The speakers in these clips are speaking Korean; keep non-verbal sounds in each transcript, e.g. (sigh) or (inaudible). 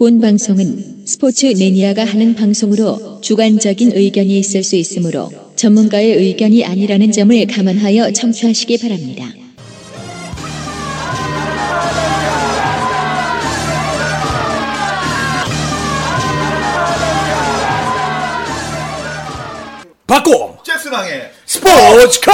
본 방송은 스포츠 매니아가 하는 방송으로 주관적인 의견이 있을 수 있으므로 전문가의 의견이 아니라는 점을 감안하여 청취하시기 바랍니다. 박고 잭스랑의 스포츠카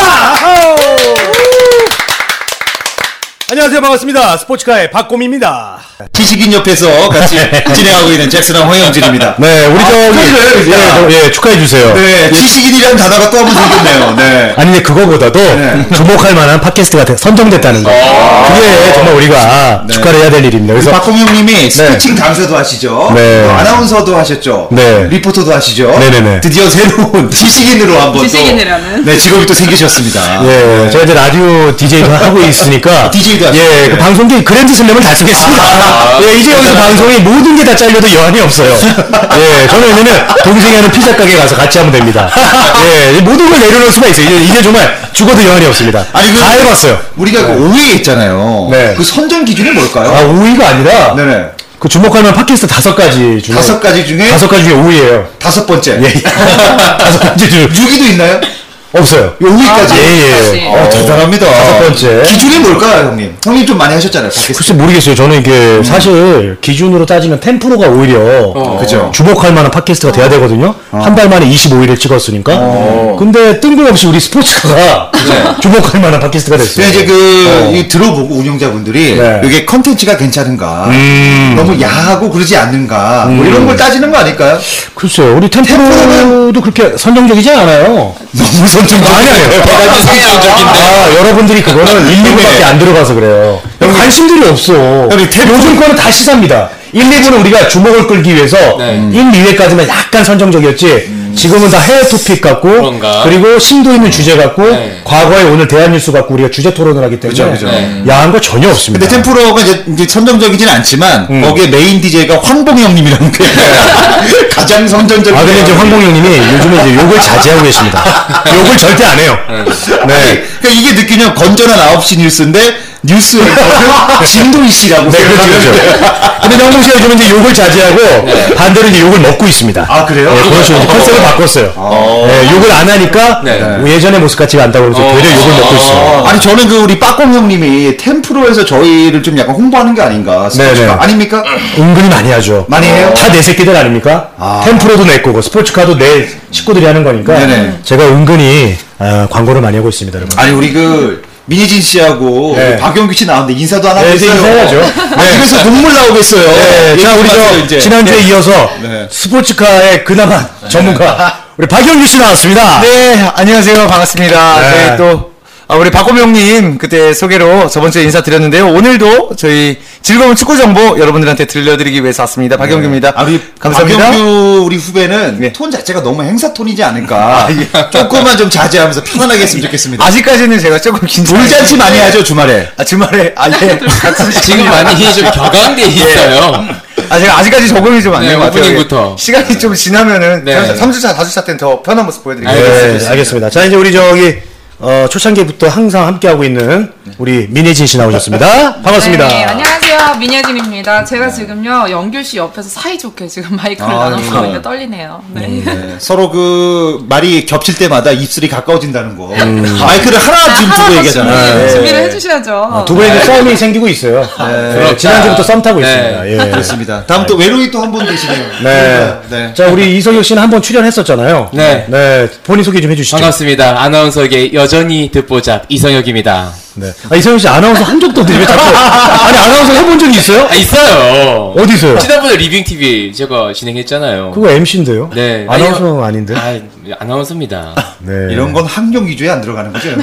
안녕하세요 반갑습니다 스포츠카의 박곰입니다 지식인 옆에서 같이 (laughs) 진행하고 있는 잭스랑 황영진입니다. 네 우리 저기 축하드려요, 일단. 예, 예, 축하해 주세요 네, 지식인이라는 단어가 또 한 번 생겼네요. 네. 아니 근데 그거보다도 네. 주목할 만한 팟캐스트가 되- 선정됐다는 거 그게 정말 우리가 네. 축하를 해야 될 일입니다 그래서 박공영님이 스포칭 강사도 하시죠. 네. 또 아나운서도 하셨죠. 네. 리포터도 하시죠. 네네네. 드디어 새로운 (laughs) 지식인으로 한번 지식인이라는. 또 네, 직업이 또 생기셨습니다. 예, 제가 이제 라디오 DJ도 하고 있으니까 (laughs) DJ 도 하시고, 예, 네. 그 방송계 그랜드 슬램을 달성했습니다. 예, 이제 여기서 방송이 모든 게 다 잘려도 여한이 없어요. 예, 저는 왜냐면 동생이 하는 피자 가게 가서 같이 하면 됩니다. 예, 모든 걸 내려놓을 수가 있어요. 이제, 이제 정말 죽어도 여한이 없습니다. 아니, 그, 다 해봤어요. 우리가 그 5위에 있잖아요. 네. 그 선정 기준이 뭘까요? 아, 5위가 아니라 네네. 그 만한 팟캐스트 다섯 가지 중에 다섯 가지 중에 다섯 가지 중에 5위예요. 다섯 번째. 예, (laughs) 다섯 가지 중 6위도 있나요? 없어요. 5위까지. 아, 예, 예. 다시. 어, 대단합니다. 다섯 번째. 기준이 뭘까요, 형님? 형님 좀 많이 하셨잖아요. 팟캐스트. 글쎄 모르겠어요. 저는 이게 사실 기준으로 따지면 템프로가 오히려 그죠. 주목할 만한 팟캐스트가 돼야 되거든요. 한달 만에 25일을 찍었으니까. 근데 뜬금없이 우리 스포츠가 (laughs) 주목할 만한 팟캐스트가 됐어요. 근데 이제 그, 이 들어보고 운영자분들이, 네. 이게 컨텐츠가 괜찮은가, 음. 너무 야하고 그러지 않는가, 뭐 이런 걸 따지는 거 아닐까요? 글쎄요. 우리 템프로도 그렇게 선정적이지 않아요. 너무 아니, 아니에요. 아, 여러분들이 그거는 1, 2부밖에 안 들어가서 그래요. 관심들이 없어. 요즘 거는 다 시사입니다. 1, 2부는 우리가 주목을 끌기 위해서 1, 2회까지만 약간 선정적이었지. 지금은 다 해외 토픽 갖고 그런가? 그리고 심도 있는 주제 갖고 네. 과거에 오늘 대한뉴스 갖고 우리가 주제 토론을 하기 때문에 그죠, 그죠. 네. 야한 거 전혀 없습니다. 근데 템프로가 이제, 이제 선정적이진 않지만, 음. 거기에 메인 DJ가 황봉영님이라는 게 (laughs) 가장 선정적인. 아, 근데 이제 황봉 형님이 요즘에 이제 욕을 자제하고 계십니다. (laughs) 욕을 절대 안 해요. 네. 그러니까 이게 느끼면 건전한 9시 뉴스인데, 뉴스 (laughs) 진도희 씨라고. 네, 그렇죠, 그렇죠. 근데 황봉 씨가 요즘 이제 욕을 자제하고 반대로 이제 욕을 먹고 있습니다. 아, 그래요? 네, 그렇죠. 이제 컨셉을 바꿨어요. 네, 욕을 안 하니까 네. 뭐 예전의 모습 같지가 않다고 그러죠. 되려 욕을 먹고 있어요. 아니 저는 그 우리 빠꼼 형님이 템프로에서 저희를 좀 약간 홍보하는 게 아닌가 스포츠가 네네. 아닙니까? 은근히 많이 하죠. 많이 해요? 다 내 새끼들 아닙니까? 템프로도 내 거고 스포츠카도 내 식구들이 하는 거니까 네네. 제가 은근히 아, 광고를 많이 하고 있습니다, 여러분. 아니 우리 그 민혜진 씨하고 네. 박영규 씨 나왔는데 인사도 안 하고 네, 있어요. 인사해야죠. 아, 그래서 눈물 나오겠어요. 네, 자, 우리 저 이제. 지난주에 이어서 네. 스포츠카의 그나마 전문가 우리 박영규 씨 나왔습니다. 네, 안녕하세요. 반갑습니다. 네. 네, 또, 아, 우리 박고명님 그때 소개로 저번 주에 인사드렸는데요. 오늘도 저희 즐거운 축구 정보 여러분들한테 들려드리기 위해서 왔습니다. 박영규입니다. 아, 우리 감사합니다. 박영규 우리 후배는 네. 톤 자체가 너무 행사 톤이지 않을까. (laughs) 조금만 좀 자제하면서 편안하게 했으면 좋겠습니다. 아직까지는 제가 조금 긴장. 돌잔치 많이 하죠 주말에. 아, 주말에, 아, 예. (laughs) 지금 많이 좀 격앙돼 있어요. 아, 제가 아직까지 적응이 좀안 네, 된것 같아요. 오프닝부터. 시간이 좀 지나면은, 네. 3주차, 4주차 때는 더 편한 모습 보여드릴게요. 네, 알겠습니다. 자, 이제 우리 저기 어, 초창기부터 항상 함께하고 있는 우리 민혜진 씨 나오셨습니다. 반갑습니다. 네, 안녕하세요. 민혜진입니다. 제가 지금요, 영규 씨 옆에서 사이좋게 지금 마이크를 아, 나눠서 네. 있는데 떨리네요. 네. 네, 서로 그 말이 겹칠 때마다 입술이 가까워진다는 거. 마이크를 하나 좀 두고 얘기하잖아요. 네, 준비를 해주셔야죠. 두 분이 이제 썸이 생기고 있어요. 네, 지난주부터 썸 타고 네. 있습니다. 예. 그렇습니다. 다음 또 외로이 또 한 분 계시네요. 네. 네. 자, 우리 이성혁 씨는 한 번 출연했었잖아요. 네. 네. 본인 소개 좀 해주시죠. 반갑습니다. 아나운서계 여전히 듣보잡 이성혁입니다. 네. 아, 이성혁 씨 아나운서 한 적도 없는데 왜 자꾸. 아니, 아나운서 해본 적이 있어요? 아 있어요. 어디서요? 지난번에 리빙 TV 제가 진행했잖아요. 그거 MC인데요? 네. 아나운서 아닌데? 아 아나운서입니다. 네. 이런 건 환경 위주에 안 들어가는 거죠?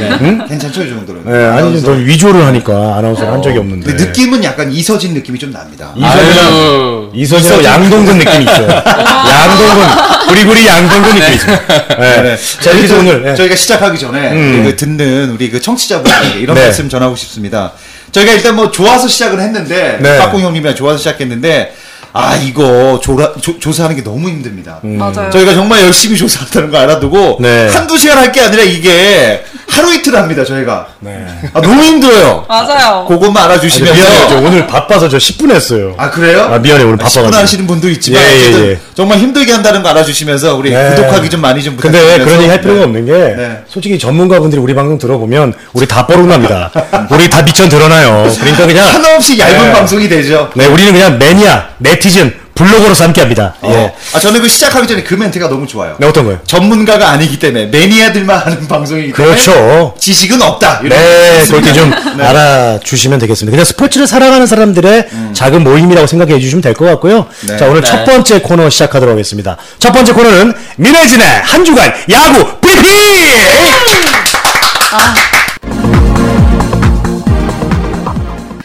괜찮죠, 이 정도는? 네, 아니, 너 위조를 하니까 아나운서를 한 적이 없는데. 근데 느낌은 약간 이서진 느낌이 좀 납니다. 아유. 이서진하고 양동근 느낌이 있어요. 양동근, 구리구리 양동근 느낌이 있어요. 네. 네. 자, 이렇게 해서 오늘. 네. 저희가 시작하기 전에 우리 그 듣는 우리 그 청취자분들에게 이런 네. 말씀 전하고 싶습니다. 저희가 일단 뭐 좋아서 시작을 했는데 네. 박공 형님이랑 좋아서 시작했는데 아 이거 조라, 조, 조사하는 게 너무 힘듭니다. 맞아요. 저희가 정말 열심히 조사한다는 거 알아두고 네. 한두 시간 할 게 아니라 이게 하루 이틀 합니다 저희가. 네. 아, 너무 힘들어요. 맞아요. 그것만 아니, 알아주시면서. 미안해요. 저 오늘 바빠서 저 10분 했어요. 아 그래요? 아, 미안해, 오늘 바빠가지고. 10분 하시는 분도 있지만 예, 예, 어쨌든 예. 정말 힘들게 한다는 거 알아주시면서 우리 네. 구독하기 좀 많이 좀 근데 부탁드리면서 그런 얘기 할 필요가 네. 없는 게 네. 솔직히 전문가분들이 우리 방송 들어보면 우리 다 뻐룩납니다. 우리 다 미천 드러나요. 그러니까 그냥 한없이 얇은 네. 방송이 되죠. 네, 우리는 그냥 매니아, 네티즌, 블로거로 함께합니다. 예. 어. 아 저는 그 시작하기 전에 그 멘트가 너무 좋아요. 네, 어떤 거요? 전문가가 아니기 때문에 매니아들만 하는 방송이기 때문에 그렇죠. 지식은 없다. 네, 그렇게 좀 네. (laughs) 알아주시면 되겠습니다. 그냥 스포츠를 사랑하는 사람들의 작은 모임이라고 생각해 주시면 될 것 같고요. 네. 자, 오늘 네. 첫 번째 코너 시작하도록 하겠습니다. 첫 번째 코너는 민혜진의 한 주간 야구 BP!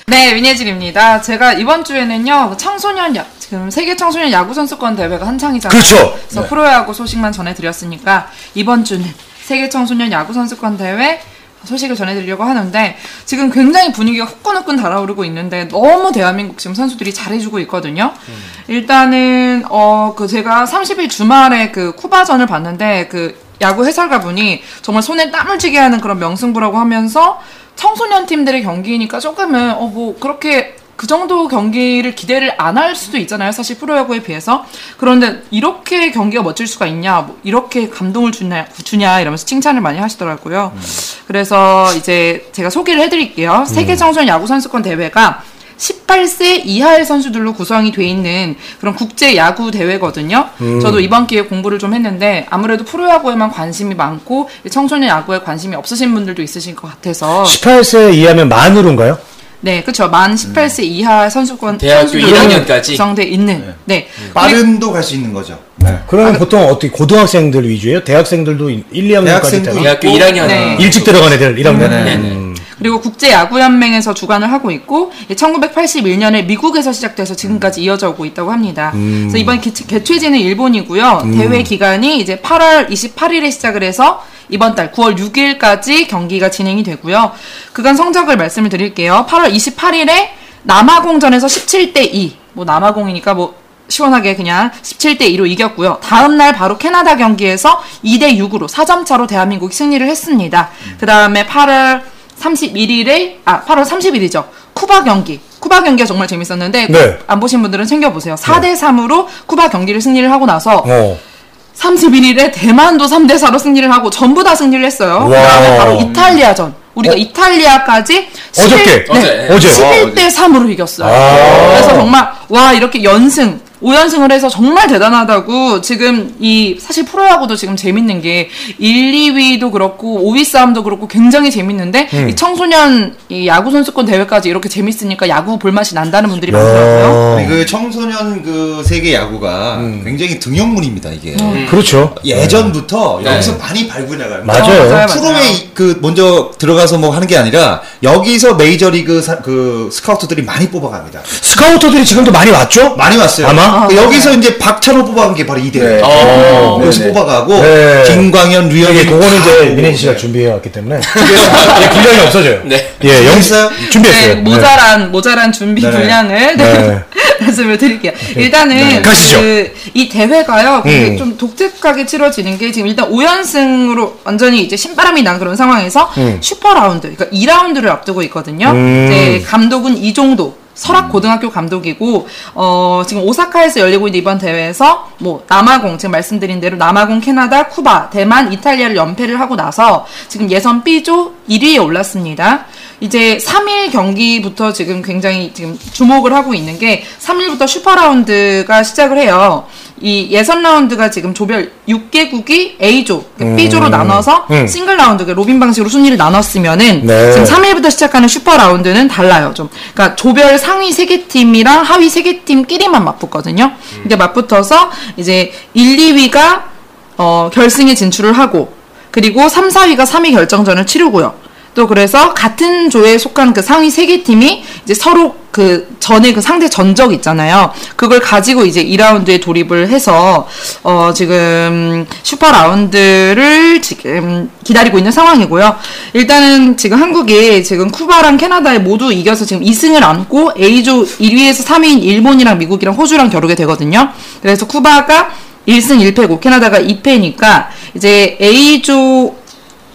네, 민혜진입니다. 제가 이번 주에는요, 그 청소년 야, 지금 세계 청소년 야구 선수권 대회가 한창이잖아요. 그렇죠. 그래서 프로야구 소식만 전해드렸으니까 이번 주는 세계 청소년 야구 선수권 대회 소식을 전해드리려고 하는데 지금 굉장히 분위기가 후끈후끈 달아오르고 있는데 너무 대한민국 지금 선수들이 잘해주고 있거든요. 일단은 어 그 제가 30일 주말에 그 쿠바전을 봤는데 그 야구 해설가 분이 정말 손에 땀을 쥐게 하는 그런 명승부라고 하면서 청소년 팀들의 경기니까 조금은 어 뭐 그렇게 그 정도 경기를 기대를 안 할 수도 있잖아요. 사실 프로야구에 비해서. 그런데 이렇게 경기가 멋질 수가 있냐, 뭐 이렇게 감동을 주냐, 주냐 이러면서 칭찬을 많이 하시더라고요. 그래서 이제 제가 소개를 해드릴게요. 세계 청소년 야구 선수권 대회가 18세 이하의 선수들로 구성이 돼 있는 그런 국제 야구 대회거든요. 저도 이번 기회에 공부를 좀 했는데 아무래도 프로야구에만 관심이 많고 청소년 야구에 관심이 없으신 분들도 있으실 것 같아서 18세 이하면 만으로인가요? 네, 그렇죠. 만 18세 이하 선수권 대학교 선수들로 1학년까지? 구성돼 있는. 네. 그리고- 빠른도 갈 수 있는 거죠. 네. 그러면 보통 어떻게 고등학생들 위주예요? 대학생들도 1, 2학년까지 대학생도? 대학교 있고, 1학년. 네. 일찍 들어간 애들 1학년? 네, 네, 음. 그리고 국제 야구 연맹에서 주관을 하고 있고 1981년에 미국에서 시작돼서 지금까지 이어져 오고 있다고 합니다. 그래서 이번 개, 개최지는 일본이고요. 대회 기간이 이제 8월 28일에 시작을 해서 이번 달 9월 6일까지 경기가 진행이 되고요. 그간 성적을 말씀을 드릴게요. 8월 28일에 남아공전에서 17대 2. 뭐 남아공이니까 뭐 시원하게 그냥 17대 2로 이겼고요. 다음 날 바로 캐나다 경기에서 2대 6으로 4점 차로 대한민국이 승리를 했습니다. 그 다음에 8월 31일에 아 8월 30일이죠. 쿠바 경기. 쿠바 경기가 정말 재밌었는데 네. 안 보신 분들은 챙겨 보세요. 4대 3으로 쿠바 경기를 승리를 하고 나서 어. 31일에 대만도 3대 4로 승리를 하고 전부 다 승리를 했어요. 와. 그다음에 바로 이탈리아전. 우리가 이탈리아까지 어저께? 11 네, 어제. 11대 3으로 이겼어요. 아. 그래서 정말 와 이렇게 연승 5연승을 해서 정말 대단하다고 지금 이 사실 프로야구도 지금 재밌는 게 1, 2위도 그렇고 5위 싸움도 그렇고 굉장히 재밌는데 음. 이 청소년 이 야구 선수권 대회까지 이렇게 재밌으니까 야구 볼 맛이 난다는 분들이 많더라고요. 아니, 그 청소년 그 세계 야구가 음. 굉장히 등용문입니다 이게. 그렇죠. 예전부터 네. 여기서 많이 발굴해 나가요. 맞아요. 맞아요, 맞아요. 프로에 그 먼저 들어가서 뭐 하는 게 아니라 여기서 메이저리그 사- 그 스카우트들이 많이 뽑아갑니다. 스카우터들이 지금도 많이 왔죠? 많이 왔어요. 아마? 그 여기서 이제 박찬호 뽑아간 게 바로 이대요. 네. 어, 여기서 네네. 뽑아가고 네. 김광현, 류현진 예, 그거는 다 이제 뽑고. 민혜 씨가 준비해 왔기 때문에 (laughs) 예, 분량이 없어져요. 네. 예, 영 준비했어요? 준비했어요. 네, 모자란 모자란 준비 네. 분량을 네. (laughs) 말씀을 드릴게요. 일단은 네. 가시죠. 그, 이 대회가요. 굉장히 음. 좀 독특하게 치러지는 게 지금 일단 5연승으로 완전히 이제 신바람이 난 그런 상황에서 슈퍼 라운드, 그러니까 2라운드를 앞두고 있거든요. 음. 이제 감독은 이종도 설악 고등학교 감독이고 어 지금 오사카에서 열리고 있는 이번 대회에서 뭐 남아공 지금 말씀드린 대로 남아공, 캐나다, 쿠바, 대만, 이탈리아를 연패를 하고 나서 지금 예선 B조 1위에 올랐습니다. 이제 3일 경기부터 지금 굉장히 지금 주목을 하고 있는 게 3일부터 슈퍼 라운드가 시작을 해요. 이 예선 라운드가 지금 조별 6개국이 A조, B조로 나눠서 음. 싱글 라운드, 그 robin 방식으로 순위를 나눴으면은 네. 지금 3일부터 시작하는 슈퍼 라운드는 달라요. 좀 그러니까 조별 상위 3개 팀이랑 하위 3개 팀끼리만 맞붙거든요. 이게 맞붙어서 이제 1, 2위가 어, 결승에 진출을 하고 그리고 3, 4위가 3위 결정전을 치르고요. 또 그래서 같은 조에 속한 그 상위 세 개 팀이 이제 서로 그 전에 그 상대 전적 있잖아요. 그걸 가지고 이제 2라운드에 돌입을 해서 어 지금 슈퍼 라운드를 지금 기다리고 있는 상황이고요. 일단은 지금 한국이 지금 쿠바랑 캐나다에 모두 이겨서 지금 2승을 안고 A조 1위에서 3위인 일본이랑 미국이랑 호주랑 겨루게 되거든요. 그래서 쿠바가 1승 1패고 캐나다가 2패니까 이제 A조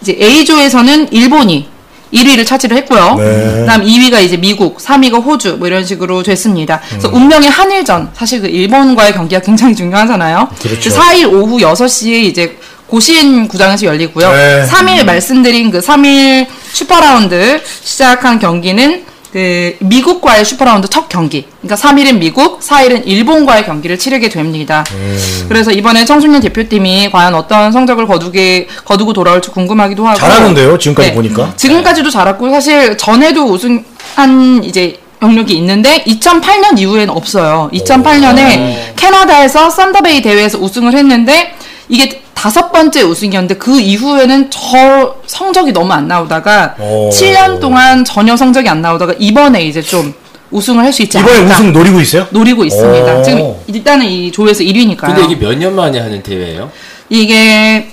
이제 A조에서는 일본이 1위를 차지를 했고요. 네. 그다음 2위가 이제 미국, 3위가 호주 뭐 이런 식으로 됐습니다. 그래서 운명의 한일전 사실 그 일본과의 경기가 굉장히 중요하잖아요. 그렇죠. 4일 오후 6시에 이제 고시엔 구장에서 열리고요. 네. 3일 말씀드린 그 3일 슈퍼라운드 시작한 경기는 그 미국과의 슈퍼라운드 첫 경기. 그러니까 3일은 미국, 4일은 일본과의 경기를 치르게 됩니다. 음. 그래서 이번에 청소년 대표팀이 과연 어떤 성적을 거두게 거두고 돌아올지 궁금하기도 하고 잘하는데요, 지금까지 보니까. 지금까지도 잘했고 사실 전에도 우승한 이제 경력이 있는데 2008년 이후에는 없어요. 2008년에 캐나다에서 썬더베이 대회에서 우승을 했는데 이게 다섯 번째 우승이었는데 그 이후에는 저 성적이 너무 안 나오다가 오. 7년 동안 전혀 성적이 안 나오다가 이번에 이제 좀 우승을 할 수 있지 이번에 않을까 우승 노리고 있어요? 노리고 있습니다. 오. 지금 일단은 이 조에서 1위니까요. 근데 이게 몇 년 만에 하는 대회예요? 이게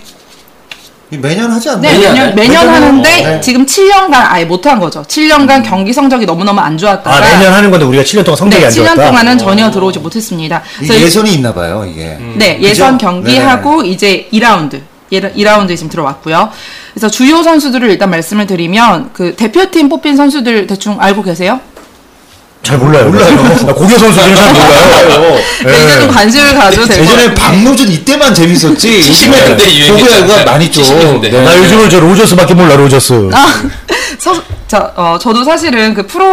매년 하지 않나요? 네, 매년 매년? 매년 하는데 네. 지금 7년간 아예 못한 거죠. 7년간 경기 성적이 너무너무 안 좋았다가 아, 매년 하는 건데 우리가 7년 동안 성적이 네, 안 7년 좋았다. 동안은 전혀 들어오지 못했습니다. 예선이 있나 봐요, 이게. 네, 예선 그죠? 경기하고 이제 2라운드. 2라운드에 지금 들어왔고요. 그래서 주요 선수들을 일단 말씀을 드리면 그 대표팀 뽑힌 선수들 대충 알고 계세요? 잘 몰라요. 몰라요. 고교 선수들은 잘 몰라요. 네, 이제 좀 관심을 가져도 될것 예전에. 박노준 이때만 재밌었지. 70년대 고교 유행이었잖아요. 야구가 많이 좀. 70년대. 네. 나 요즘은 저 로저스밖에 몰라, 로저스. 아, 서, 저, 어, 저도 사실은 그 프로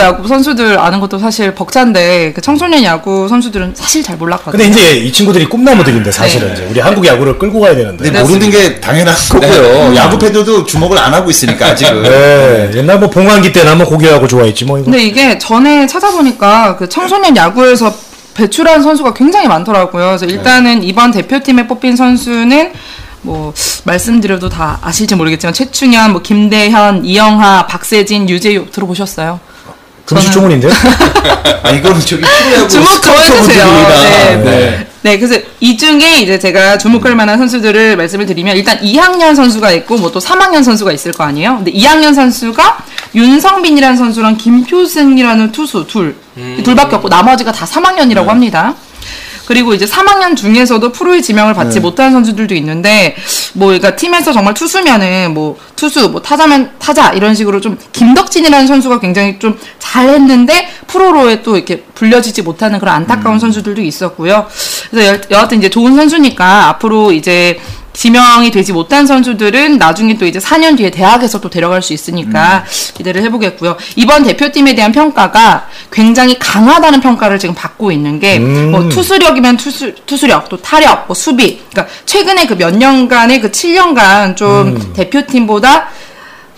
야구 선수들 아는 것도 사실 벅찬데 그 청소년 야구 선수들은 사실 잘 몰랐거든요. 근데 이제 이 친구들이 꿈나무들인데 사실은 네. 이제 우리 한국 야구를 끌고 가야 되는데. 모르는 게 당연한 거고요. 야구 팬들도 주목을 안 하고 있으니까 (laughs) 아직은. 네. 옛날 뭐 봉황기 때나 뭐 고교 야구 좋아했지 뭐 이거. 근데 이게 전에 찾아보니까 그 청소년 야구에서 배출한 선수가 굉장히 많더라고요. 그래서 일단은 이번 대표팀에 뽑힌 선수는 뭐 말씀드려도 다 아실지 모르겠지만 최충현, 뭐 김대현, 이영하, 박세진, 유재유 들어보셨어요? 금시초문인데? (laughs) 아, 이거는 저기 프로야구 주목 더 해주세요. 스카우터분들이라. 네. 네. 네, 그래서 이 중에 이제 제가 주목할 만한 선수들을 말씀을 드리면 일단 2학년 선수가 있고 뭐 또 3학년 선수가 있을 거 아니에요. 근데 2학년 선수가 윤성빈이라는 선수랑 김표승이라는 투수 둘이 둘밖에 없고 나머지가 다 3학년이라고 합니다. 그리고 이제 3학년 중에서도 프로의 지명을 받지 못한 선수들도 있는데 뭐 그러니까 팀에서 정말 투수면은 뭐 투수 뭐 타자면 타자 이런 식으로 좀 김덕진이라는 선수가 굉장히 좀 잘했는데 프로로에 또 이렇게 불려지지 못하는 그런 안타까운 선수들도 있었고요. 그래서 여, 여하튼 이제 좋은 선수니까 앞으로 이제 지명이 되지 못한 선수들은 나중에 또 이제 4년 뒤에 대학에서 또 데려갈 수 있으니까 기대를 해보겠고요. 이번 대표팀에 대한 평가가 굉장히 강하다는 평가를 지금 받고 있는 게뭐 투수력이면 투수, 투수력, 또 타력, 뭐 수비. 그러니까 최근에 그 몇 년간의 그 7년간 좀 대표팀보다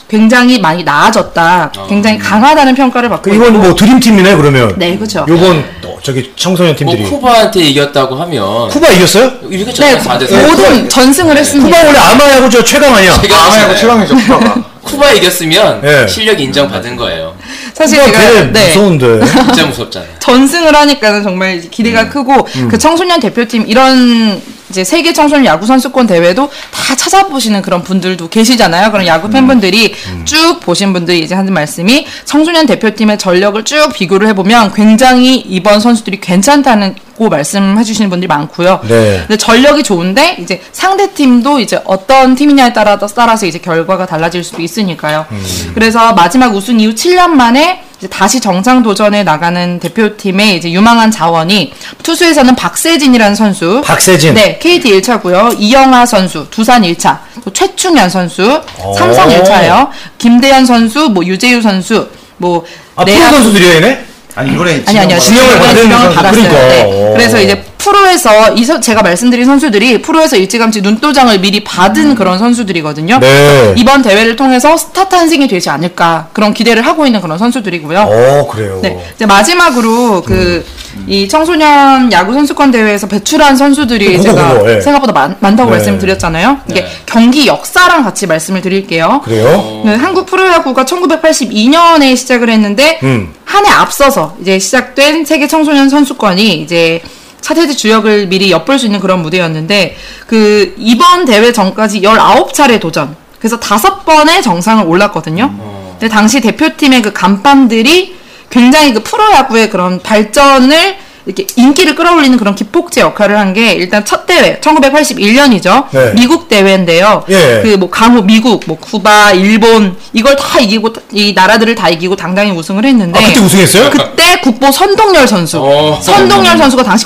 굉장히 많이 나아졌다. 굉장히 강하다는 평가를 받고 있고. 뭐 드림팀이네 그러면. 네, 그렇죠. 요번 또 저기 청소년 뭐 팀들이. 쿠바한테 이겼다고 하면 쿠바 이겼어요? 이겼잖아요. 네, 4대 4. 모든 전승을 했습니다. 쿠바 원래 아마야구 저 최강 아니야? 아마야구 최강이죠, 쿠바가. (laughs) 쿠바 이겼으면 예. 실력 인정받은 거예요. 사실 제가 네. 무서운데. (laughs) 진짜 무섭잖아요. 전승을 하니까는 정말 기대가 음. 크고 그 청소년 대표팀 이런 이제 세계 청소년 야구 선수권 대회도 다 찾아보시는 그런 분들도 계시잖아요. 그런 음. 야구 팬분들이 쭉 보신 분들이 이제 하는 말씀이 청소년 대표팀의 전력을 쭉 비교를 해보면 굉장히 이번 선수들이 괜찮다는 고 말씀해 주시는 분들이 많고요. 네. 근데 전력이 좋은데 이제 상대 팀도 이제 어떤 팀이냐에 따라 따라서 이제 결과가 달라질 수도 있으니까요. 음. 그래서 마지막 우승 이후 7년 만에 다시 정상 도전에 나가는 대표팀의 이제 유망한 자원이 투수에서는 박세진이라는 선수, 박세진. 네 KT 1차고요. 이영하 선수 두산 1차, 또 최충현 선수 삼성 1차예요. 김대현 선수, 뭐 유재유 선수, 뭐 아 프로 내야- 선수들이야 얘네? 아니, 이번에 아니 아니요 지명을 지명을 받은. 받았어요. 그러니까. 네. 오. 그래서 이제 프로에서 이 선- 제가 말씀드린 선수들이 프로에서 일찌감치 눈도장을 미리 받은 그런 선수들이거든요. 네. 이번 대회를 통해서 스타 탄생이 되지 않을까 그런 기대를 하고 있는 그런 선수들이고요. 어 그래요. 네. 이제 마지막으로 그이 청소년 야구 선수권 대회에서 배출한 선수들이 그거, 제가 그거, 예. 생각보다 많, 많다고 네. 말씀을 드렸잖아요. 이게 경기 역사랑 같이 말씀을 드릴게요. 그래요? 네, 한국 프로야구가 1982년에 시작을 했는데 음. 한해 앞서서 이제 시작된 세계 청소년 선수권이 이제 차세대 주역을 미리 엿볼 수 있는 그런 무대였는데 그 이번 대회 전까지 19차례 도전. 그래서 다섯 번의 정상을 올랐거든요. 근데 당시 대표팀의 그 간판들이 굉장히 그 프로야구의 그런 발전을 이렇게 인기를 끌어올리는 그런 기폭제 역할을 한 게 일단 첫 대회 1981년이죠. 네. 미국 대회인데요. 예. 그뭐 강호 미국, 뭐 쿠바, 일본 이걸 다 이기고 이 나라들을 다 이기고 당당히 우승을 했는데 아, 그때 우승했어요? 그때 국보 선동열 선수. 어, 선동열 선수가 당시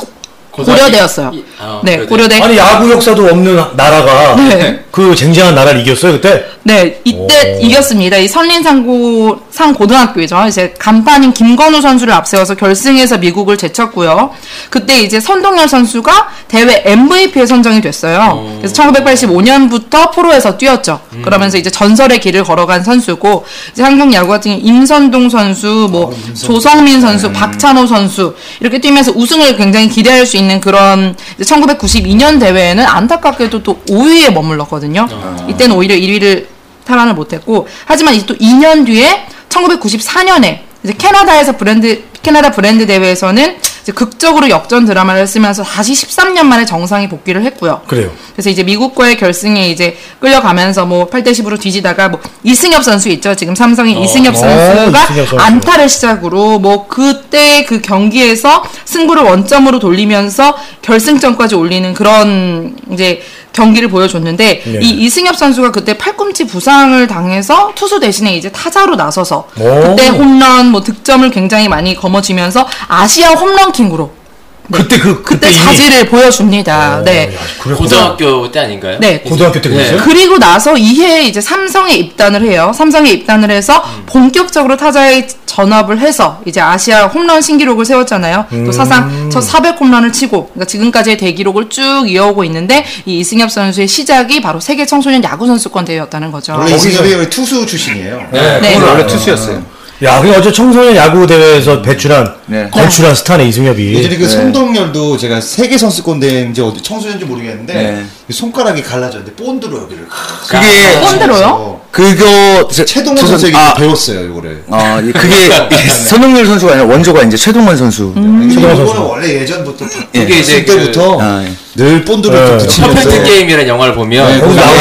고려대였어요. 이- 아, 네, 고려대. 고려대. 아니 야구 역사도 없는 나라가 네. 그 쟁쟁한 나라를 이겼어요 그때. 네, 이때 오. 이겼습니다. 이 선린상고 상 고등학교이죠. 이제 간판인 김건우 선수를 앞세워서 결승에서 미국을 제쳤고요. 그때 이제 선동열 선수가 대회 MVP에 선정이 됐어요. 그래서 1985년부터 프로에서 뛰었죠. 그러면서 이제 전설의 길을 걸어간 선수고 이제 한국 야구 같은 임선동 선수, 뭐 조성민 선수, 박찬호 선수 이렇게 뛰면서 우승을 굉장히 기대할 수 있는 그런 1992년 대회에는 안타깝게도 또 5위에 머물렀거든요. 이때는 오히려 1위를 탈환을 못했고 하지만 이제 또 2년 뒤에 1994년에 이제 캐나다에서 브랜드 캐나다 브랜드 대회에서는 이제 극적으로 역전 드라마를 쓰면서 다시 13년 만에 정상에 복귀를 했고요. 그래요. 그래서 이제 미국과의 결승에 이제 끌려가면서 뭐 8대 10으로 뒤지다가 뭐 이승엽 선수 있죠. 지금 삼성의 이승엽 어, 선수가 이승엽 선수. 안타를 시작으로 뭐 그때 그 경기에서 승부를 원점으로 돌리면서 결승점까지 올리는 그런 이제 경기를 보여줬는데 예. 이 이승엽 선수가 그때 팔꿈치 부상을 당해서 투수 대신에 이제 타자로 나서서 오. 그때 홈런 뭐 득점을 굉장히 많이 거머쥐면서 아시아 홈런 킹으로 그때 그 그때 그때 자질을 보여줍니다. 네. 야, 그랬구나. 고등학교 때 아닌가요? 네. 고등학교 때 그랬어요? 그리고 나서 이해 이제 삼성에 입단을 해요. 삼성에 입단을 해서 본격적으로 타자에 전업을 해서 이제 아시아 홈런 신기록을 세웠잖아요. 또 사상 첫 400 홈런을 치고 그러니까 지금까지의 대기록을 쭉 이어오고 있는데 이 이승엽 선수의 시작이 바로 세계 청소년 야구 선수권 대회였다는 거죠. 원래 이승엽이 투수 출신이에요. 네, 네. 그건 원래 투수였어요. 야, 그 어제 청소년 야구 대회에서 배출한 네. 걸출한 스타네 이승엽이. 예전에 그 손동열도 제가 세계 선수권 대회인지 어디 청소년인지 모르겠는데 네. 그 손가락이 갈라졌는데 본드로 여기를 그게 본드로요? 그거 저- 최동원 저- 선수에게 아, 배웠어요 이거를. 아, 이- 그게 (laughs) 선동열 선수가 아니라 원조가 이제 최동원 선수. 근데 최동원 이거는 선수. 원래 예전부터 예. 그게 이제 그 때부터 아, 예. 늘 본드로 네. 좀 붙이면서 퍼펙트 게임이라는 영화를 보면 네, 거기 나와요.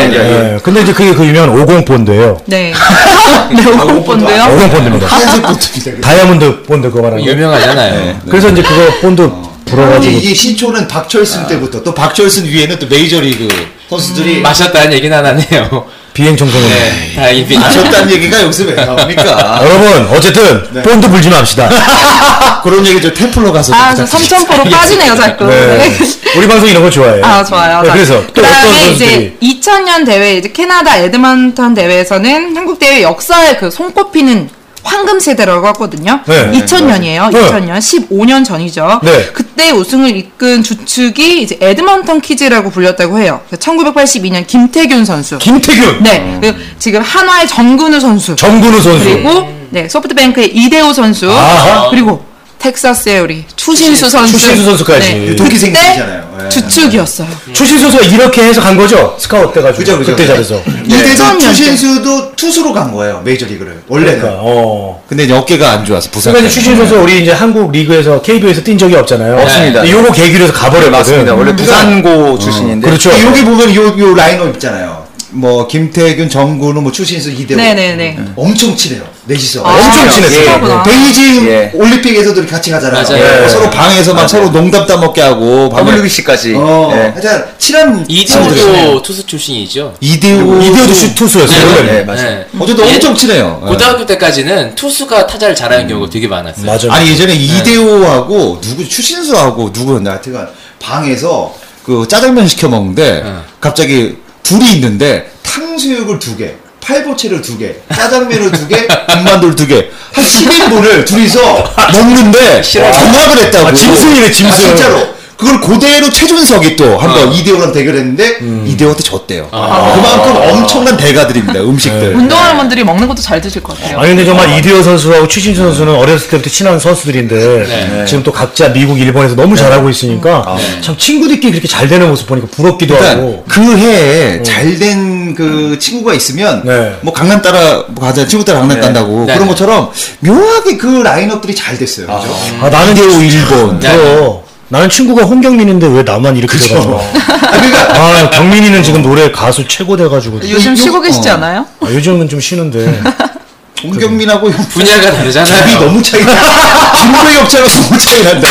네, 네. 예, 근데 이제 그게 그 유명한 50 본드예요. 네. (laughs) 네, 오공 본드요. 50 본드입니다. 하얀색 본드입니다. 다이아몬드 본드 그거 말하는 거. 유명하잖아요. 그래서 이제 그거 본드 이게, 불어가지고 이게 시초는 박철순 때부터 또 박철순 위에는 또 메이저리그 선수들이 마셨다는 얘기는 안 하네요. 비행 청소년. 네, 다행히 마셨다는 얘기가 여기서 왜 나옵니까? (laughs) 여러분 어쨌든 네. 본드 불지 맙시다. (laughs) 그런 얘기 저 템플러 가서 아, 저. 삼천포로 빠지네요, 자꾸. 네. 네. 우리 방송 이런 거 좋아해요. 아 좋아요. 네, 자, 그래서 또 어떤 그다음에 선수들이 이제 2000년 대회 이제 캐나다 에드먼턴 대회에서는 한국 대회 역사에 그 손꼽히는 황금 세대라고 하거든요. 네. 2000년이에요. 네. 2000년 15년 전이죠. 네. 그때 우승을 이끈 주축이 이제 에드먼턴 키즈라고 불렸다고 해요. 1982년 김태균 선수. 김태균, 네. 그리고 지금 한화의 정근우 선수. 정근우 선수. 그리고 네 소프트뱅크의 이대호 선수. 아하. 그리고 텍사스의 우리 추신수 선수. 추신수 선수까지. 네. 그때 생기잖아요. 네. 주축이었어요. 추신수 선수가 이렇게 해서 간 거죠? 스카우트 돼가지고 그죠, 그죠. 그때 잘해서. 2000년 때. 추신수도 투수로 간 거예요 메이저리그를 원래는. 그러니까 어. 근데 이제 어깨가 안 좋아서 부상. 그러니까 이제 추신수 선수 우리 이제 한국 리그에서 KBO에서 뛴 적이 없잖아요. 없습니다. 요거 계기로 해서 가버렸거든. 맞습니다. 원래 부산고 출신인데. 그렇죠. 여기 보면 요, 요 라인업 있잖아요. 뭐 김태균, 정근우, 뭐 추신수, 이대호. 네네네. 엄청 친해요. 넷이서. 아, 엄청 친했어요. 친하구나. 베이징 예. 올림픽에서도 이렇게 같이 가잖아요. 맞아요. 뭐 예. 서로 방에서 막 서로 농담 따먹기 하고. WBC까지. 어, 예. 하여튼 친한. 이대호도 투수 출신이죠. 이대호. 이대호도 슛 투수였어요. 원래는. 네, 맞아요. 어쨌든 엄청 친해요. 예. 고등학교 때까지는 투수가 타자를 잘하는 경우가 되게 많았어요. 맞아. 아니 예전에 이대호하고 누구 추신수하고 누구였나 하여튼간 방에서 그 짜장면 시켜 먹는데 응. 갑자기 둘이 있는데 탕수육을 두 개, 팔보채를 두 개, 짜장면을 두 개, (laughs) 군만두를 두 개, 한 10인분을 둘이서 먹는데 전학을 했다고. 아, 짐승이네, 짐승. 아, 진짜로. 그걸 그대로 최준석이 또 한번 이대호랑 대결했는데 이대호한테 졌대요. 그만큼 엄청난 대가들입니다. 음식들. 운동하는 분들이 먹는 것도 잘 드실 것 같아요. 아니 근데 정말 이대호 선수하고 추신수 선수는 어렸을 때부터 친한 선수들인데 네. 지금 또 각자 미국, 일본에서 너무 잘하고 있으니까 참 친구들끼리 그렇게 잘 되는 모습 보니까 부럽기도 하고. 그 해에 잘된 그 친구가 있으면 네. 뭐 강남 따라 뭐 가자 친구 따라 강남 간다고 네. 그런 네. 것처럼 묘하게 그 라인업들이 잘 됐어요. 그죠? 아 나는 이대호 일본. 네. 나는 친구가 홍경민인데 왜 나만 이렇게 돼가지고. (laughs) 아, 그러니까 아 경민이는 지금 노래 가수 최고 돼가지고. 요즘 요- 쉬고 계시지 어. 않아요? 아, 요즘은 좀 쉬는데. (laughs) 송경민하고 분야가 다르잖아요. 이 너무 차이 나. (laughs) 김구의 격차가 너무 차이 난다.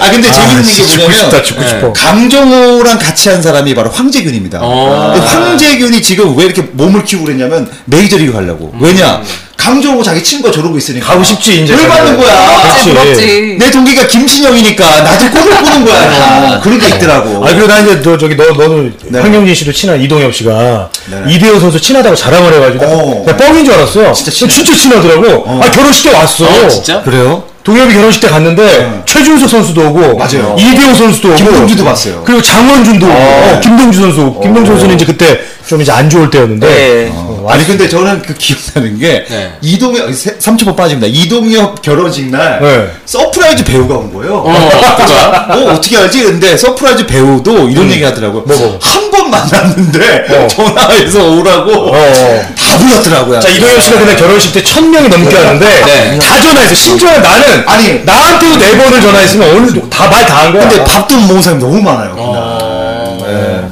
아 근데 재밌는 게 뭐냐면 싶다, 죽고 싶어. 강정호랑 같이 한 사람이 바로 황재균입니다. 어. 근데 황재균이 지금 왜 이렇게 몸을 키우고 그랬냐면 메이저리그 가려고. 왜냐? 강정호 자기 친구가 저러고 있으니까. 가고 싶지, 이제. 뭘 받는 거야? 그렇지. 부럽지. 내 동기가 김신영이니까 나도 꿈을 꾸는 거야. 그런 게 있더라고. 아, 그리고 나 이제 너, 저기, 너, 너는 네. 황영진 씨도 친한 이동엽 씨가 네. 이대호 선수 친하다고 자랑을 해가지고 어. 내가 뻥인 줄 알았어요. 진짜 친해. 진짜 친하더라고. 아, 결혼식 때 왔어. 어, 진짜? 그래요? 동엽이 결혼식 때 갔는데 최준석 선수도 오고 맞아요. 이대호 선수도 오고 김동주도 봤어요. 그리고 장원준도 오고 어, 김동주 선수 김동주 선수는 이제 그때 좀 이제 안 좋을 때였는데 네. 어, 아니 근데 저는 그 기억나는 게 네. 이동엽 3초만 빠집니다. 이동엽 결혼식 날 네. 서프라이즈 배우가 온 거예요. 어? 어, 어떻게 알지? 근데 서프라이즈 배우도 이런 얘기 하더라고요. 뭐, 뭐. 한번 만났는데 어. 전화해서 오라고 어. 다 불렀더라고요. 자 이동엽 씨가 그날 결혼식 때 천 명이 넘게 왔는데 네. 다 전화했어. 심지어 나는 아니. 나한테도 네 번을 전화했으면 오늘 다 말 다 한 거야. 근데 밥도 못 먹은 사람이 너무 많아요.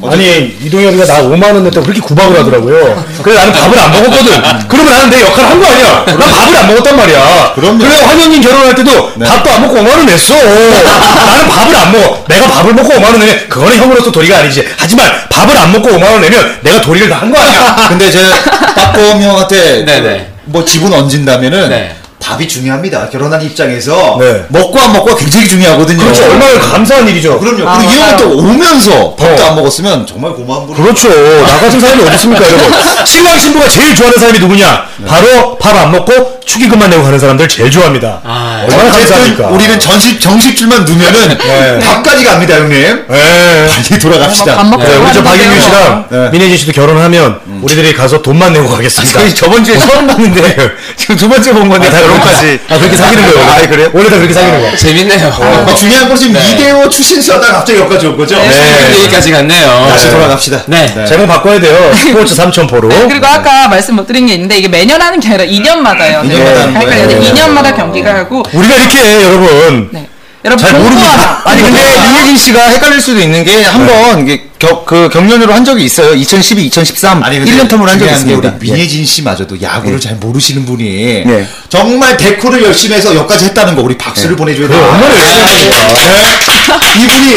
네. 아니 이동엽이가 나 5만 원 냈다고 그렇게 구박을 하더라고요. 그래 나는 밥을 안 먹었거든. 그러면 나는 내 역할을 한 거 아니야. 난 밥을 안 먹었단 말이야. 그럼요. 그래 황현진 결혼할 때도 밥도 안 먹고 5만 원 냈어. 나는 밥을 안 먹어. 내가 밥을 먹고 5만 원 내면 그거는 형으로서 도리가 아니지. 하지만 밥을 안 먹고 5만 원 내면 내가 도리를 다 한 거 아니야. 근데 제가 빠꼼 (laughs) 형한테 네네. 뭐 지분 얹은다면은 네. 밥이 중요합니다. 결혼한 입장에서 네. 먹고 안 먹고가 굉장히 중요하거든요. 그렇죠. 얼마나 감사한 일이죠. 그럼요. 아, 그리고 이 형은 맞아요. 또 오면서 밥도 어. 안 먹었으면 정말 고마운 분이 그렇죠. 나 같은 사람이 어디 있습니까, 여러분? (laughs) 신랑 신부가 제일 좋아하는 사람이 누구냐? 바로 밥 안 먹고 축의금만 내고 가는 사람들 제일 좋아합니다. 아, 얼마나 어쨌든 감사합니까? 우리는 전식 정식줄만 두면은 네. 밥까지 갑니다, 형님. 예. 빨리 돌아갑시다. 밥 먹고 네, 우리 저. 박인규 씨랑 네. 민혜진 씨도 결혼하면 우리들이 가서 돈만 내고 가겠습니다. 저희 저번 주에 처음 봤는데 지금 두 번째 본 건데 다 결혼까지. 아, 그렇게 사귀는 거예요. 아, 그래요? 원래 다 그렇게 사귀는 거예요. 재밌네요. 어, 중요한 건 지금 네. 이대호 출신수 하다가 갑자기 여기까지 온 거죠? 네. 얘기까지 갔네요. 다시 네. 돌아갑시다. 네. 제목 바꿔야 돼요. 스포츠 삼천포로. 네, 그리고 아까 말씀 못 드린 게 있는데 이게 매년 하는 게 아니라 2년마다요. 2년마다 하는 거예요? 헷갈려요. 네. 2년마다 경기가 하고 우리가 이렇게 해, 여러분. 네. 여러분 잘. 공부하라. 아니 근데 윤혜진 씨가 헷갈릴 수도 있는 게 한번 이게 겨, 그 경연으로 한 적이 있어요. 2012, 2013 아니, 근데 1년 텀으로 한 적이 있습니다. 우리 민혜진 씨마저도 야구를 잘 모르시는 분이 네. 정말 데코를 열심히 해서 여기까지 했다는 거 우리 박수를 보내줘야 그래, 돼요. 얼마나 열심히 했습니까? 이분이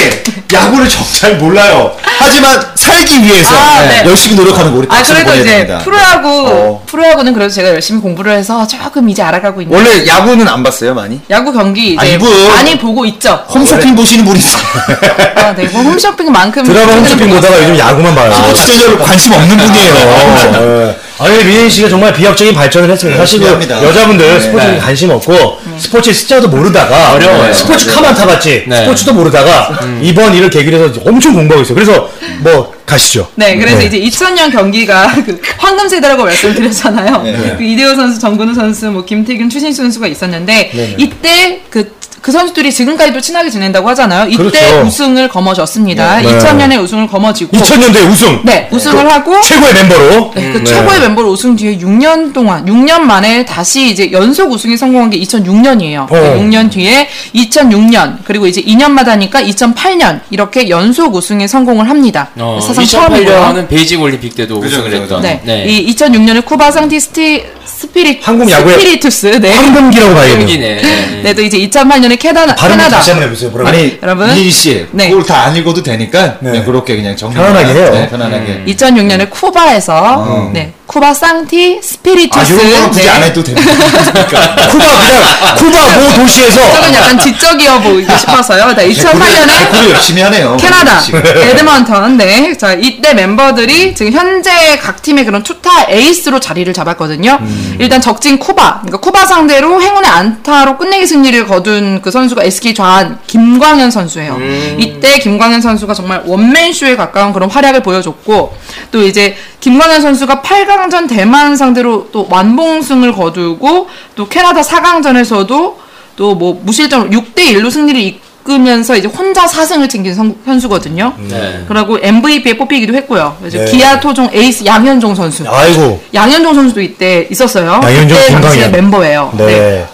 야구를 정잘 몰라요. 하지만 살기 위해서 아, 네. 열심히 노력하는 거 우리 아 박수를 그래도 보내야 이제 됩니다. 프로야구 어. 프로야구는 그래도 제가 열심히 공부를 해서 조금 이제 알아가고 있는 원래 야구는 안 봤어요, 많이? 야구 경기 아, 이제 이분- 많이 보고 있죠. 홈쇼핑 보시는 분이 있어요. (laughs) 아, 네. 뭐 홈쇼핑만큼 드라마 홈쇼핑 보다가 요즘 야구만 봐요. 스포츠적으로 관심 없는 분이에요. 어, 아니 민혜 씨가 정말 비약적인 발전을 했습니다. 사실 그 합니다. 여자분들 네. 스포츠에 네. 관심 없고 스포츠 숫자도 모르다가 어려워요. 스포츠 카만 타봤지 네. 스포츠도 모르다가 이번 일을 계기로 해서 엄청 공부하고 있어요. 그래서 뭐 가시죠. 네, 그래서 이제 2000년 경기가 그 황금 세대라고 말씀드렸잖아요. 네. 그 이대호 선수, 정근우 선수, 뭐 김태균, 추신수 선수가 있었는데 네네. 이때 그 그 선수들이 지금까지도 친하게 지낸다고 하잖아요. 이때 그렇죠. 우승을 거머쥐었습니다. 네. 2000년에 우승을 거머쥐고 2000년대 우승 네, 우승을 하고 최고의 멤버로 네, 그 최고의 멤버로 우승 뒤에 6년 동안, 6년 만에 다시 이제 연속 우승에 성공한 게 2006년이에요. 그 어. 6년 뒤에 2006년, 그리고 이제 2년마다니까 2008년, 이렇게 연속 우승에 성공을 합니다. 어, 사상 처음이고요. 2008년은 베이징 올림픽 때도 그죠, 우승을 그죠, 했던. 네. 이 2006년에 쿠바 상티 스티, 스피릿, 한국 야구의 스피리투스, 네. 황금기라고 봐야겠네요. 네. 네, 또 이제 2008년에 캐나다, 발음 캐나다. 다시 한번 해보세요. 뭐라고? 아니 여러분. 민희 씨, 네. 그걸 다 안 읽어도 되니까 네. 그냥 그렇게 그냥 정리 편안하게 해요. 네, 편안하게. 2006년에 쿠바에서, 네, 쿠바 상티 아, 스피리투스. 이런 거는 굳이 네. 안 해도 됩니다. (laughs) 쿠바 그냥 쿠바 모 도시에서 저는 약간 지적이어 보이고 싶어서요. 네, 2008년에 데코를 열심히 하네요. 캐나다. 에드먼턴, 네. 자, 이때 멤버들이 지금 현재 각 팀의 그런 투타 에이스로 자리를 잡았거든요. 일단 적진 쿠바, 그러니까 쿠바 상대로 행운의 안타로 끝내기 승리를 거둔 그 선수가 SK 좌한 김광현 선수예요. 이때 김광현 선수가 정말 원맨쇼에 가까운 그런 활약을 보여줬고, 또 이제 김광현 선수가 8강 전 대만 상대로 또 완봉승을 거두고, 또 캐나다 4강전에서도 또 뭐 무실점 6대 1로 승리를 이끌면서 이제 혼자 4승을 챙긴 선, 선수거든요. 네. 그리고 MVP에 뽑히기도 했고요. 그래서 네. 기아 토종 에이스 양현종 선수. 아이고 양현종 선수도 이때 있었어요. 양현종, 그때 당시의. 멤버예요. 네.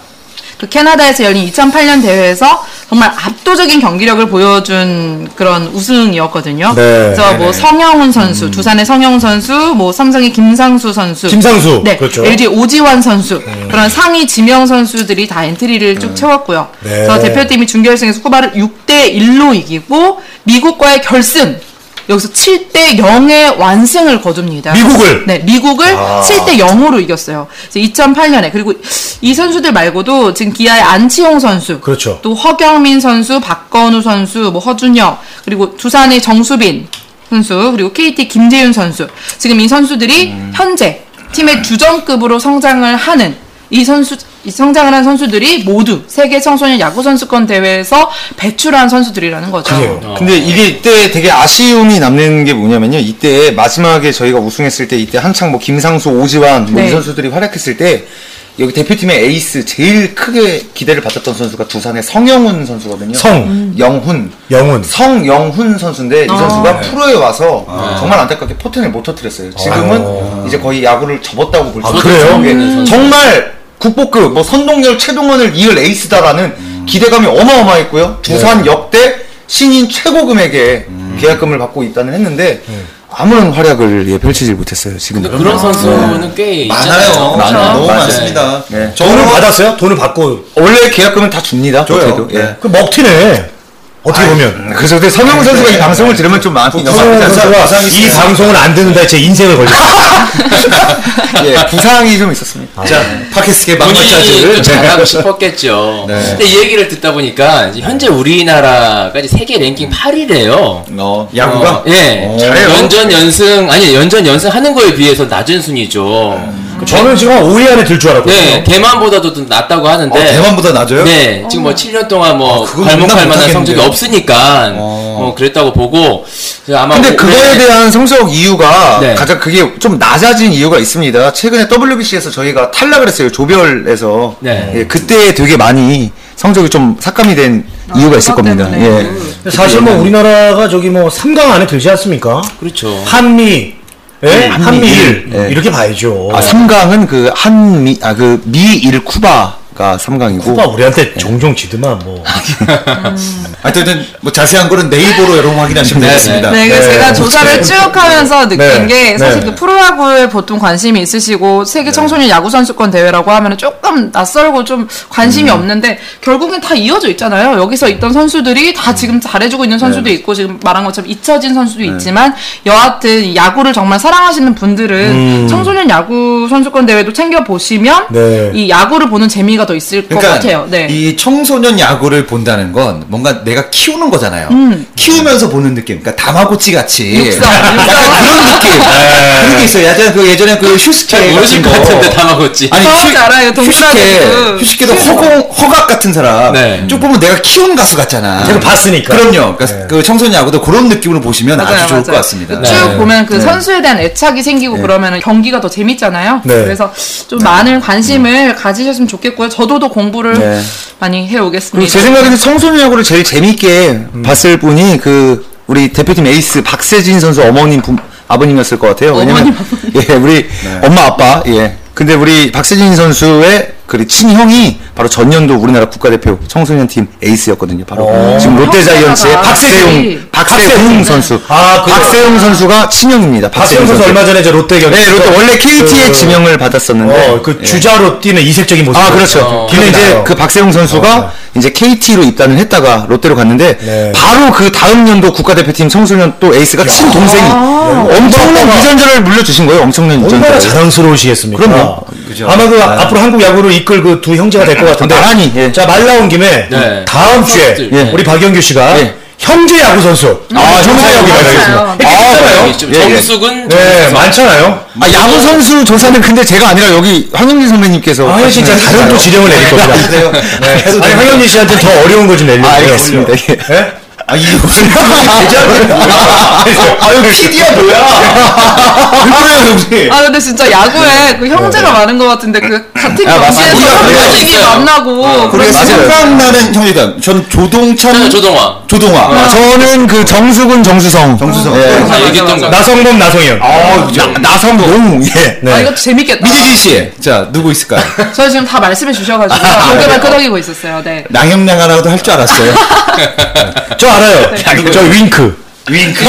그 캐나다에서 열린 2008년 대회에서 정말 압도적인 경기력을 보여준 그런 우승이었거든요. 네. 그래서 뭐. 성영훈 선수, 두산의 성영훈 선수, 뭐 삼성의 김상수 선수, 김상수, 네, 그렇죠. LG 오지환 선수 그런 상위 지명 선수들이 다 엔트리를 쭉 채웠고요. 네. 그래서 대표팀이 준결승에서 쿠바를 6대 1로 이기고 미국과의 결승 여기서 7대 0의 완승을 거둡니다. 미국을? 네, 미국을 아. 7대 0으로 이겼어요. 2008년에 그리고 이 선수들 말고도 지금 기아의 안치홍 선수, 그렇죠. 또 허경민 선수, 박건우 선수, 뭐 허준혁 그리고 두산의 정수빈 선수 그리고 KT 김재윤 선수 지금 이 선수들이 음. 현재 팀의 주전급으로 성장을 하는 이 선수 이 성장을 한 선수들이 모두 세계 청소년 야구 선수권 대회에서 배출한 선수들이라는 거죠. 그래요. 근데 이게 이때 되게 아쉬움이 남는 게 뭐냐면요. 이때 마지막에 저희가 우승했을 때 이때 한창 뭐 김상수, 오지환 뭐이 네. 선수들이 활약했을 때 여기 대표팀의 에이스 제일 크게 기대를 받았던 선수가 두산의 성영훈 선수거든요. 성. 영훈. 영훈. 성영훈 선수인데 이 아. 선수가 프로에 와서 정말 안타깝게 포텐을 못 터뜨렸어요. 지금은 이제 거의 야구를 접었다고 볼수 아, 있어요. 그래요? 예. 정말 국보급 뭐 선동열, 최동원을 이을 에이스다라는 기대감이 어마어마했고요. 두산 역대 신인 최고 금액의 계약금을 받고 있다는 했는데 아무런 활약을 예, 펼치질 못했어요. 지금 근데 그런 선수는 꽤 많아요. 있잖아요. 많아요. 너무 맞아요. 많습니다. 네. 돈을 받았어요? 돈을 받고 원래 계약금은 다 줍니다. 줘요. 예. 네. 그 먹튀네. 어떻게 보면. 그래서 근데 성영 선수가 이 방송을 들으면 좀 마음이 성훈 너무 선수가 이. 방송을 안 듣는다 제 인생을 걸렸어요. (laughs) 예, 부상이 좀 있었습니다. 자, 팟캐스트의 본인이 막막자들. 또 잘하고 싶었겠죠. (laughs) 네. 근데 이 얘기를 듣다 보니까 현재 우리나라가 세계 랭킹 8위래요. 어, 야구가? 예. 잘해요. 연전 연승 아니 연전 연승 하는 거에 비해서 낮은 순위죠. 저는 지금 한 5위 안에 들 줄 알았거든요. 네, 대만보다도 좀 낮다고 하는데. 어, 대만보다 낮아요? 네, 지금 뭐 7년 동안 뭐 괄목할 존나 만한. 성적이 없으니까 어. 어, 그랬다고 보고 아마 근데 뭐 그거에 대한 성적 이유가 네. 가장 그게 좀 낮아진 이유가 있습니다. 최근에 WBC에서 저희가 탈락을 했어요. 조별에서. 네. 예, 그때 되게 많이 성적이 좀 삭감이 된 이유가 있을 겁니다. 때문에. 예. 근데 사실 뭐 우리나라가 저기 뭐 3강 안에 들지 않습니까? 그렇죠. 한미, 예? 한미일 예. 이렇게 봐야죠. 아, 3강은 그 한미, 아, 그 미일 쿠바 가 3강이고. 쿠바 우리한테 종종 지더만 뭐. (laughs) 하여튼 뭐 자세한 거는 네이버로 여러분 확인하시면 네, 되겠습니다. 네, 네. 제가 조사를 쭉 하면서 느낀 네. 게 사실 네. 그 프로야구에 보통 관심이 있으시고 세계 청소년 야구 선수권 대회라고 하면 조금 낯설고 좀 관심이 없는데 결국엔 다 이어져 있잖아요. 여기서 있던 선수들이 다 지금 잘해주고 있는 선수도 있고 지금 말한 것처럼 잊혀진 선수도 있지만 여하튼 이 야구를 정말 사랑하시는 분들은 청소년 야구 선수권 대회도 챙겨 보시면 네. 이 야구를 보는 재미가 더 있을 것 그러니까 같아요. 네. 이 청소년 야구를 본다는 건 뭔가 내가 키우는 거잖아요. 키우면서 보는 느낌. 그러니까 다마고치 같이. 육성, 약간 그런 느낌. 그런 게 있어요. 예전에 그 예전에 그 휴스케 잘 모르실 같은 것 거. 같은데 다마고치. 아니 정확히 알아요. 휴스케. 휴스케도 허공 허각 같은 사람. 네. 쭉 보면 내가 키운 가수 같잖아. 제가 봤으니까. 그럼요. 그러니까 네. 그 청소년 야구도 그런 느낌으로 보시면 맞아요, 아주 좋을 맞아요. 것 같습니다. 쭉 네. 보면 그 선수에 대한 애착이 생기고 그러면 경기가 더 재밌잖아요. 네. 그래서 좀 많은 관심을 가지셨으면 좋겠고요. 저도 더 공부를 네. 많이 해오겠습니다. 제 생각에는 청소년 야구를 제일 재밌게 봤을 분이 그 우리 대표팀 에이스 박세진 선수 어머님 부, 아버님이었을 것 같아요. 왜냐면 (laughs) 예 우리 엄마 아빠. 예. 근데 우리 박세진 선수의 그 친형이 바로 전년도 우리나라 국가대표 청소년 팀 에이스였거든요. 바로 지금 롯데 자이언츠의 형 박세용 박세용. 박세웅 선수 아, 그래요? 박세웅 선수가 친형입니다. 박세웅 선수 얼마 전에 저 롯데 경기. 네 롯데 원래 KT에 지명을 받았었는데 어, 그 예. 주자로 뛰는 이색적인 모습. 아 그렇죠. 어, 근데 기억이 이제 나요. 그 박세웅 선수가 어. 이제 KT로 입단을 했다가 롯데로 갔는데 네. 바로 그 다음 연도 국가대표팀 청소년 또 에이스가 친동생이 엄청난 유전자를 물려주신 거예요. 엄청난 얼마나 유전자. 자랑스러우시겠습니까? 그럼요. 그죠. 아마 그 앞으로 한국 야구를 이끌 그 두 형제가 될 것 같은데. 나란히, 예. 자, 말 나온 김에 네. 다음 주에 예. 우리 박영규 씨가 예. 형제 야구 선수. 아, 형제 야구. 네. 있잖아요. 좀 예, 예. 정숙은 네. 많잖아요. 아 야구 선수 조사는 근데 제가 아니라 여기 황영진 선배님께서 아, 진짜 하시는 다른 또. 지령을 내릴 겁니다. 해도 돼요. 네. 아니, 황현진 씨한테 더 어려운 거 좀 내려주세요. 아, 알겠습니다. 예. 예? 아, 이 대장이 뭐야? 아유, PD야, 뭐야? 그거야, 형님. 아 근데 진짜 야구에 그 형제가 많은 것 같은데 그 같은 경기에서 맞아요. 선수들이 있어요. 만나고 그게 그래서 생각나는 형제가 전 조동찬, 저는 조동화. 조동화. 아, 저는 그 정수근 정수성. 정수성. 예. 네. 다 얘기했던 거. 나성범 나성현. 아, 그죠. 나성봉. 예. 네. 아 이것도 재밌겠다. 미지진 씨, 자 누구 있을까요? 저 지금 다 말씀해 주셔가지고 고개만 끄덕이고 있었어요. 네. 낭영량 하나도 할 줄 알았어요. (laughs) 저 알아요. 저 윙크. 윙크.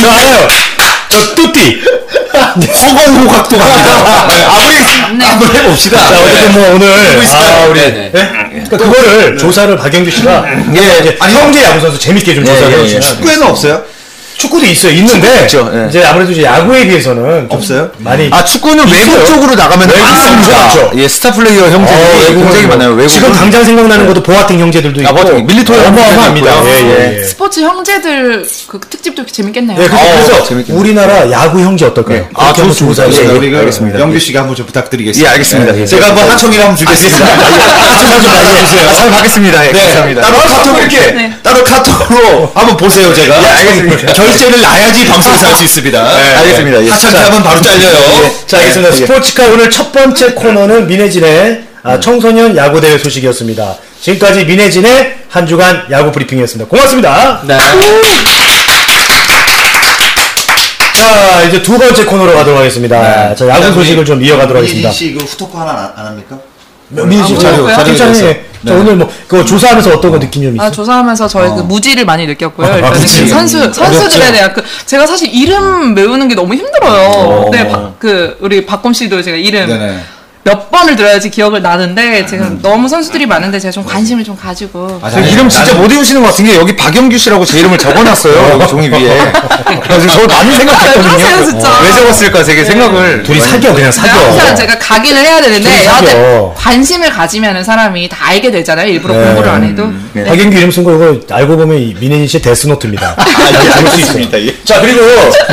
저 알아요. 저 뚜띠. 허공호 각도 갑니다. 네, 아무리 한번 해봅시다. 자, 어쨌든 뭐 오늘? 아, 우리 네네. 예? 그러니까 그거를 조사를 박영규 씨가 예, 형제 야구 선수 재밌게 좀 조사를 예, 예, 해주시면 축구에는 없어요? 축구도 있어요. 있는데 있죠, 예. 이제 아무래도 이제 야구에 비해서는 좀 없어요? 많이 아 축구는 외국 있어요. 쪽으로 나가면 외국 많습니다. 예, 스타 플레이어 어, 형제들이 외국은 굉장히 뭐 많아요. 외국 지금 당장 생각나는 것도 보아텡 형제들도 있고 보아텡, 밀리토 어마어마합니다. 형제도 예, 있고요. 예, 예. 스포츠 형제들 그 특집도 재밌겠네요. 예, 그래서, 어, 그래서 재밌겠네요. 우리나라 야구 형제 어떨까요? 아, 그렇게 한번 좋습니다. 조사를 예, 해서 예. 우리가 알겠습니다. 영규 씨가 한번 좀 부탁드리겠습니다. 예, 알겠습니다. 예. 제가 한번 하청이를 한번 주겠습니다. 아, 좀 알려주세요. 잘 받겠습니다. 예, 네, 감사합니다. 따로 카톡 이렇게 네. 따로 카톡으로 한번 보세요 제가. 예, 알겠습니다. 결제를 놔야지 방송에서 할 수 (laughs) 있습니다. 네, 알겠습니다. 예. 하청기 하면 바로 잘려요. 자, 알겠습니다. 예. 스포츠카 오늘 첫 번째 코너는 민혜진의 아, 청소년 야구대회 소식이었습니다. 지금까지 민혜진의 한 주간 야구 브리핑이었습니다. 고맙습니다. 네. 자, 이제 두 번째 코너로 가도록 하겠습니다. 자, 야구 소식을 좀 이어가도록 하겠습니다. 민진 씨 이거 후토크 하나 안, 안 합니까? 민혜진 아, 자료? 자료 자료 자 네. 오늘 뭐, 그거 조사하면서 어떤 거 느낀 점 있어요? 아, 조사하면서 저희 그 무지를 많이 느꼈고요. 일단은 무지. 그 선수, 선수들에 대한 그, 제가 사실 이름 외우는 게 너무 힘들어요. 네, 바- 그, 우리 박곰 씨도 제가 이름 네네. 몇 번을 들어야지 기억을 나는데, 지금 너무 선수들이 많은데 제가 좀 관심을 좀 가지고. 아, 저 이름 진짜 못 외우시는 것 같은 게 여기 박영규 씨라고 제 이름을 적어놨어요. 여기 종이 위에. (laughs) 그래서 저 많이 그러세요, 생각했거든요. 진짜? 왜 적었을까 되게 생각을. 둘이 사겨, 그냥 사겨. 항상 제가 각인을 해야 되는데, 사겨. 여하튼 관심을 가지면 사람이 다 알게 되잖아요. 일부러 네. 공부를 안 해도. 네. 박영규 이름 쓴 거 이거 알고 보면 이 민혜진 씨 데스노트입니다. 예, 알수. 있어요. 예. 자 그리고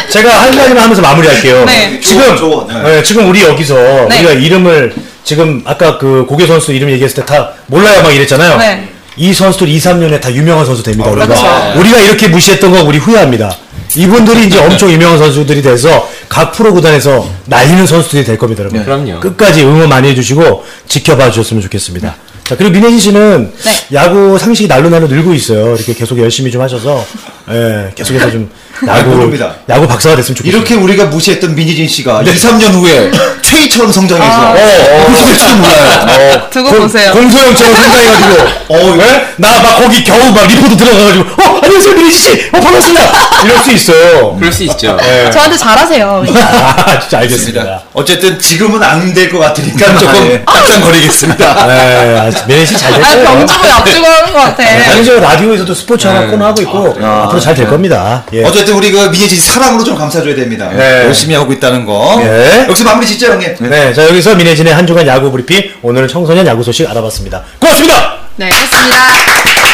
제가 한 가지만 하면서 마무리할게요. 네. 지금 좋아, 좋아. 네, 지금 우리 여기서 네. 우리가 이름을 지금 아까 그 고교 선수 이름 얘기했을 때 다 몰라요 막 이랬잖아요. 네. 이 선수들 2, 3년에 다 유명한 선수 됩니다. 우리가 그렇죠. 우리가 이렇게 무시했던 거 우리 후회합니다. 이분들이 이제 엄청 유명한 선수들이 돼서 각 프로 구단에서 날리는 선수들이 될 겁니다, 여러분. 그럼요. 끝까지 응원 많이 해주시고 지켜봐 주셨으면 좋겠습니다. 자 그리고 민혜진 씨는 네. 야구 상식이 날로 날로 늘고 있어요. 이렇게 계속 열심히 좀 하셔서 예, 계속해서 좀 야구 모릅니다. 야구 박사가 됐으면 좋겠어요. 이렇게 우리가 무시했던 민희진 씨가 2, 3년 후에 (laughs) 최희처럼 성장해서 아. 어, 그렇게 될지도 몰라요. 두고 보세요. 공소영처럼 성장해가지고 어, 왜? 나막 거기 겨우 막 리포트 들어가가지고 어 안녕하세요 민혜진 씨, 어 반갑습니다. 이럴 수 있어요. 그럴 수 있죠. 예. 저한테 잘하세요. (laughs) 아, 진짜 알겠습니다. 어쨌든 지금은 안 될 것 같으니까 조금 예. 깜짝거리겠습니다. 네, 아, 민혜진 씨잘될 아. 병주고 약주고 하는 것 같아. 아니 저 라디오에서도 스포츠 하나 코너 하고 있고 앞으로 잘 될 겁니다. 예. 어쨌든 우리 그씨 사랑으로 좀 감싸줘야 됩니다. 네. 열심히 하고 있다는 거. 네. 여기서 마무리 짓죠, 형님. 네, 자 여기서 민혜진의 한 주간 야구 브리핑 오늘은 청소년 야구 소식 알아봤습니다. 고맙습니다. 네, 알겠습니다.